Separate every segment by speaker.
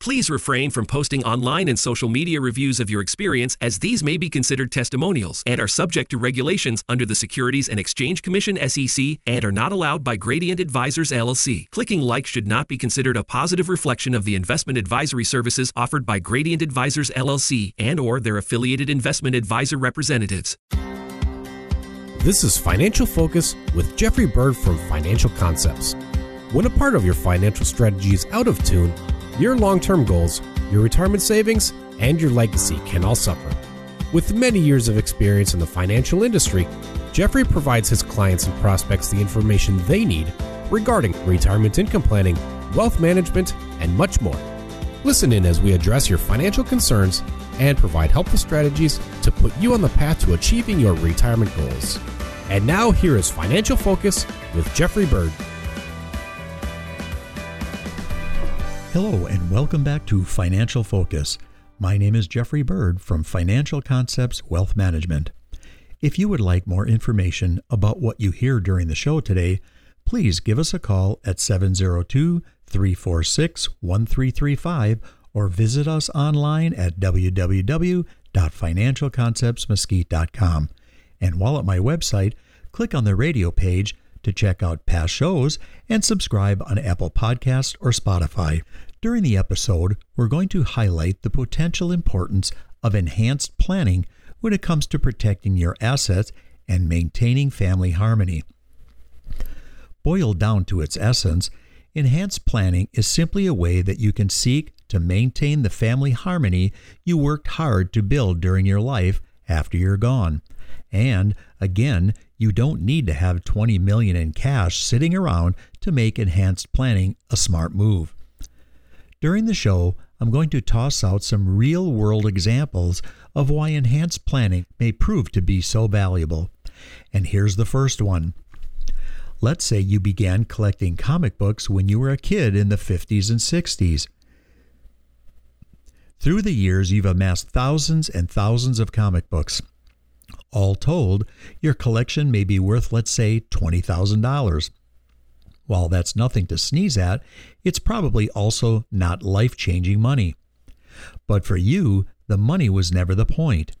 Speaker 1: Please refrain from posting online and social media reviews of your experience as these may be considered testimonials and are subject to regulations under the Securities and Exchange Commission SEC and are not allowed by Gradient Advisors LLC. Clicking like should not be considered a positive reflection of the investment advisory services offered by Gradient Advisors LLC and or their affiliated investment advisor representatives.
Speaker 2: This is Financial Focus with Jeffrey Bird from Financial Concepts. When a part of your financial strategy is out of tune, your long term goals, your retirement savings, and your legacy can all suffer. With many years of experience in the financial industry, Jeffrey provides his clients and prospects the information they need regarding retirement income planning, wealth management, and much more. Listen in as we address your financial concerns and provide helpful strategies to put you on the path to achieving your retirement goals. And now, here is Financial Focus with Jeffrey Bird.
Speaker 3: Hello, and welcome back to Financial Focus. My name is Jeffrey Bird from Financial Concepts Wealth Management. If you would like more information about what you hear during the show today, please give us a call at 702 346 1335 or visit us online at www.financialconceptsmesquite.com. And while at my website, click on the radio page to check out past shows and subscribe on Apple Podcast or Spotify. During the episode, we're going to highlight the potential importance of enhanced planning when it comes to protecting your assets and maintaining family harmony. Boiled down to its essence, enhanced planning is simply a way that you can seek to maintain the family harmony you worked hard to build during your life after you're gone. And again, you don't need to have 20 million in cash sitting around to make enhanced planning a smart move. During the show, I'm going to toss out some real world examples of why enhanced planning may prove to be so valuable. And here's the first one. Let's say you began collecting comic books when you were a kid in the 50s and 60s. Through the years, you've amassed thousands and thousands of comic books. All told, your collection may be worth, let's say, $20,000. While that's nothing to sneeze at, it's probably also not life changing money. But for you, the money was never the point.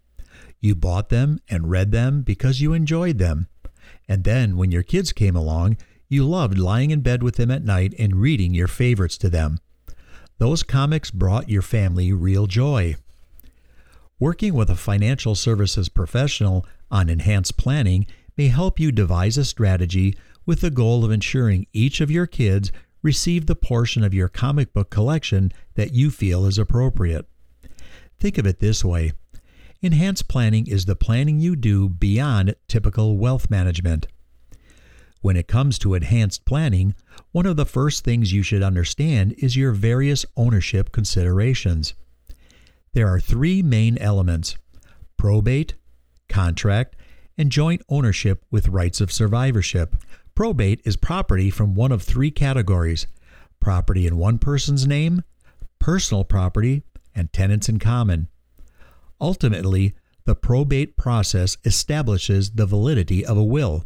Speaker 3: You bought them and read them because you enjoyed them. And then, when your kids came along, you loved lying in bed with them at night and reading your favorites to them. Those comics brought your family real joy. Working with a financial services professional on enhanced planning may help you devise a strategy with the goal of ensuring each of your kids receive the portion of your comic book collection that you feel is appropriate. Think of it this way enhanced planning is the planning you do beyond typical wealth management. When it comes to enhanced planning, one of the first things you should understand is your various ownership considerations. There are three main elements probate, contract, and joint ownership with rights of survivorship. Probate is property from one of three categories property in one person's name, personal property, and tenants in common. Ultimately, the probate process establishes the validity of a will.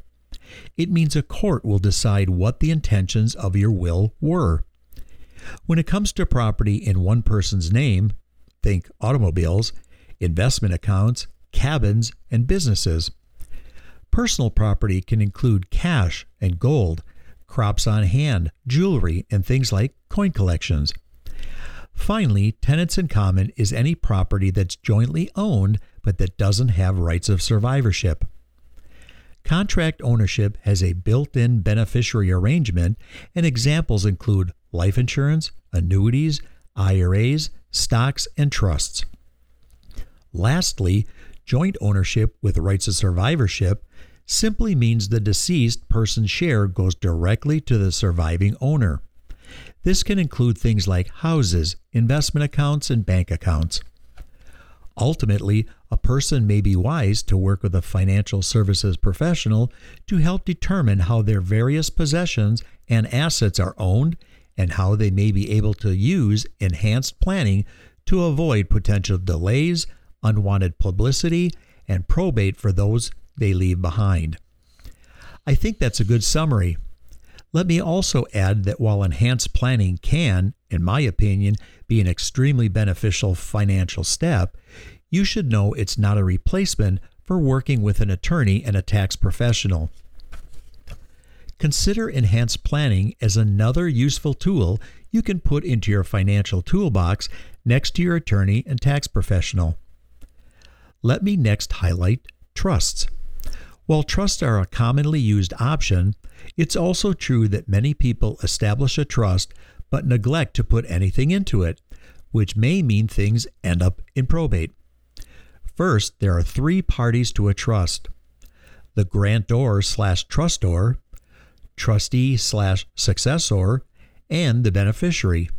Speaker 3: It means a court will decide what the intentions of your will were. When it comes to property in one person's name, think automobiles, investment accounts, cabins, and businesses. Personal property can include cash and gold, crops on hand, jewelry, and things like coin collections. Finally, tenants in common is any property that's jointly owned but that doesn't have rights of survivorship. Contract ownership has a built in beneficiary arrangement, and examples include life insurance, annuities, IRAs, stocks, and trusts. Lastly, joint ownership with rights of survivorship simply means the deceased person's share goes directly to the surviving owner. This can include things like houses, investment accounts, and bank accounts. Ultimately, a person may be wise to work with a financial services professional to help determine how their various possessions and assets are owned and how they may be able to use enhanced planning to avoid potential delays, unwanted publicity, and probate for those they leave behind. I think that's a good summary. Let me also add that while enhanced planning can, in my opinion, be an extremely beneficial financial step, you should know it's not a replacement for working with an attorney and a tax professional. Consider enhanced planning as another useful tool you can put into your financial toolbox next to your attorney and tax professional. Let me next highlight trusts. While trusts are a commonly used option, it's also true that many people establish a trust but neglect to put anything into it, which may mean things end up in probate. First, there are three parties to a trust the grantor slash trustor, trustee slash successor, and the beneficiary.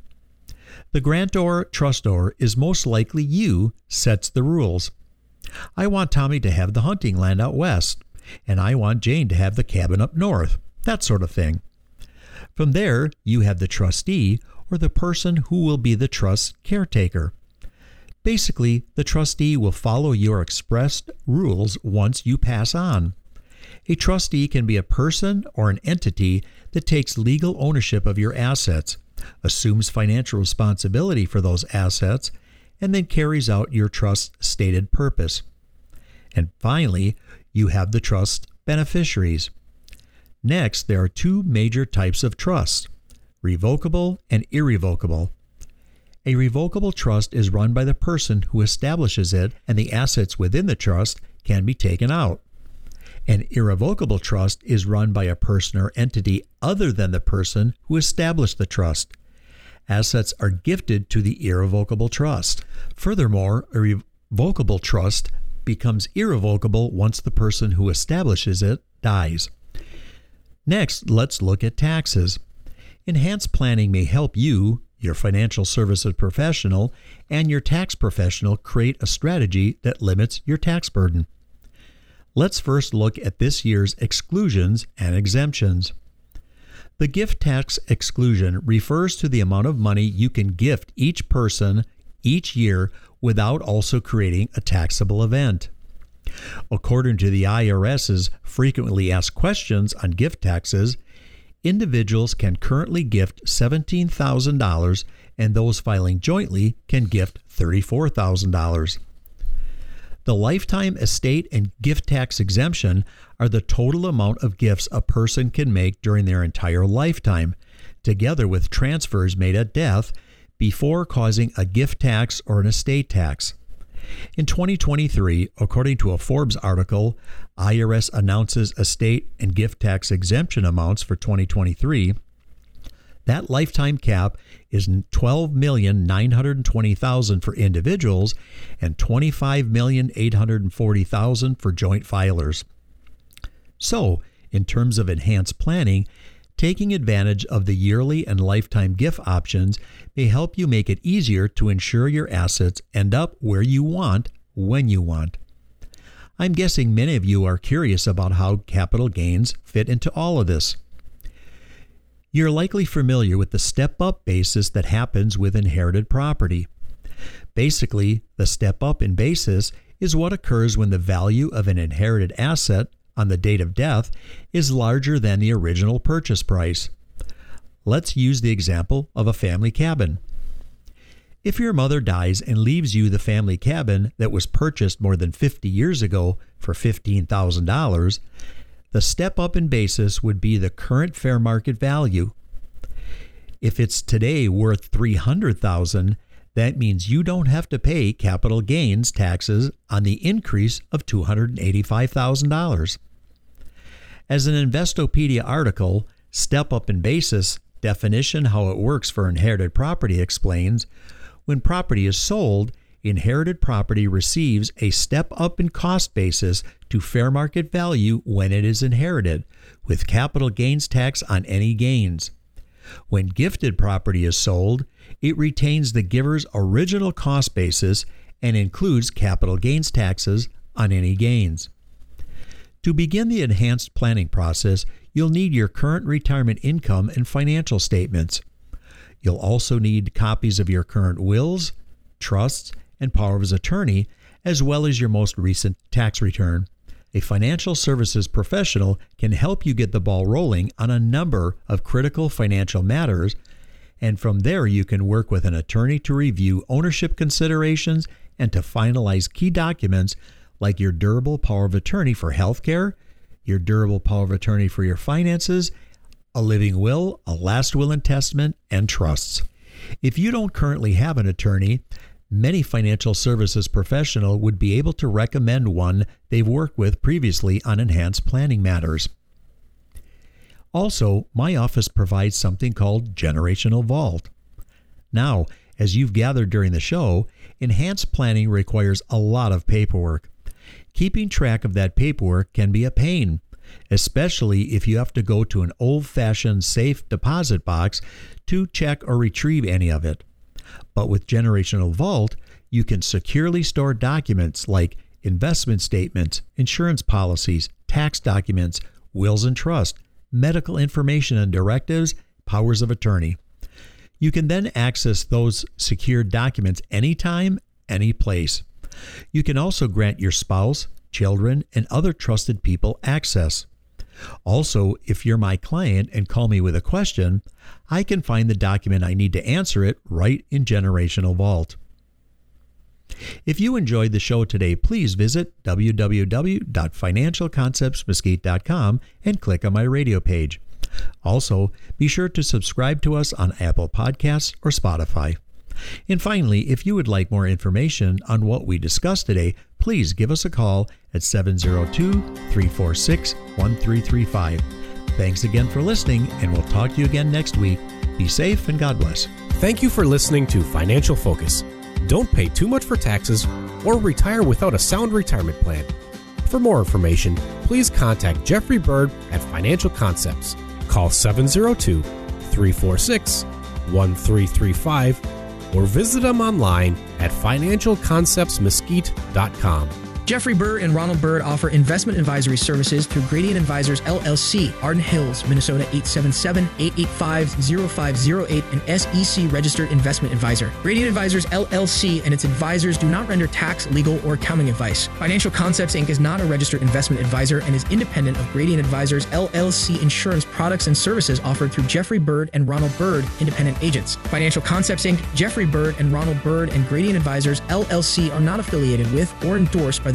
Speaker 3: The grantor trustor is most likely you sets the rules. I want Tommy to have the hunting land out west, and I want Jane to have the cabin up north, that sort of thing. From there, you have the trustee or the person who will be the trust caretaker. Basically, the trustee will follow your expressed rules once you pass on. A trustee can be a person or an entity that takes legal ownership of your assets, assumes financial responsibility for those assets, and then carries out your trust's stated purpose. And finally, you have the trust beneficiaries. Next, there are two major types of trusts revocable and irrevocable. A revocable trust is run by the person who establishes it, and the assets within the trust can be taken out. An irrevocable trust is run by a person or entity other than the person who established the trust. Assets are gifted to the irrevocable trust. Furthermore, a revocable trust becomes irrevocable once the person who establishes it dies. Next, let's look at taxes. Enhanced planning may help you, your financial services professional, and your tax professional create a strategy that limits your tax burden. Let's first look at this year's exclusions and exemptions. The gift tax exclusion refers to the amount of money you can gift each person each year without also creating a taxable event. According to the IRS's frequently asked questions on gift taxes, individuals can currently gift $17,000 and those filing jointly can gift $34,000. The lifetime estate and gift tax exemption are the total amount of gifts a person can make during their entire lifetime, together with transfers made at death before causing a gift tax or an estate tax. In 2023, according to a Forbes article, IRS announces estate and gift tax exemption amounts for 2023. That lifetime cap is 12,920,000 for individuals and 25,840,000 for joint filers. So, in terms of enhanced planning, taking advantage of the yearly and lifetime gift options may help you make it easier to ensure your assets end up where you want when you want. I'm guessing many of you are curious about how capital gains fit into all of this. You're likely familiar with the step up basis that happens with inherited property. Basically, the step up in basis is what occurs when the value of an inherited asset on the date of death is larger than the original purchase price. Let's use the example of a family cabin. If your mother dies and leaves you the family cabin that was purchased more than 50 years ago for $15,000, the step up in basis would be the current fair market value. If it's today worth 300,000, that means you don't have to pay capital gains taxes on the increase of $285,000. As an Investopedia article, Step Up in Basis definition how it works for inherited property explains when property is sold, inherited property receives a step up in cost basis to fair market value when it is inherited, with capital gains tax on any gains. When gifted property is sold, it retains the giver's original cost basis and includes capital gains taxes on any gains. To begin the enhanced planning process, you'll need your current retirement income and financial statements. You'll also need copies of your current wills, trusts, and power of attorney, as well as your most recent tax return. A financial services professional can help you get the ball rolling on a number of critical financial matters and from there you can work with an attorney to review ownership considerations and to finalize key documents like your durable power of attorney for healthcare, your durable power of attorney for your finances, a living will, a last will and testament, and trusts. If you don't currently have an attorney, many financial services professional would be able to recommend one they've worked with previously on enhanced planning matters. Also, my office provides something called Generational Vault. Now, as you've gathered during the show, enhanced planning requires a lot of paperwork. Keeping track of that paperwork can be a pain, especially if you have to go to an old fashioned safe deposit box to check or retrieve any of it. But with Generational Vault, you can securely store documents like investment statements, insurance policies, tax documents, wills and trust, medical information and directives, powers of attorney. You can then access those secured documents anytime, any place. You can also grant your spouse, children, and other trusted people access. Also, if you're my client and call me with a question, I can find the document I need to answer it right in Generational Vault. If you enjoyed the show today, please visit www.financialconceptsmesquite.com and click on my radio page. Also, be sure to subscribe to us on Apple Podcasts or Spotify. And finally, if you would like more information on what we discussed today, please give us a call at 702 346 1335. Thanks again for listening, and we'll talk to you again next week. Be safe and God bless.
Speaker 2: Thank you for listening to Financial Focus. Don't pay too much for taxes or retire without a sound retirement plan. For more information, please contact Jeffrey Bird at Financial Concepts. Call 702 346 1335 or visit them online at financialconceptsmesquite.com.
Speaker 4: Jeffrey Bird and Ronald Bird offer investment advisory services through Gradient Advisors LLC, Arden Hills, Minnesota 877-885-0508, an SEC registered investment advisor. Gradient Advisors LLC and its advisors do not render tax, legal, or accounting advice. Financial Concepts Inc. is not a registered investment advisor and is independent of Gradient Advisors LLC insurance products and services offered through Jeffrey Bird and Ronald Bird, independent agents. Financial Concepts Inc., Jeffrey Bird and Ronald Bird and Gradient Advisors LLC are not affiliated with or endorsed by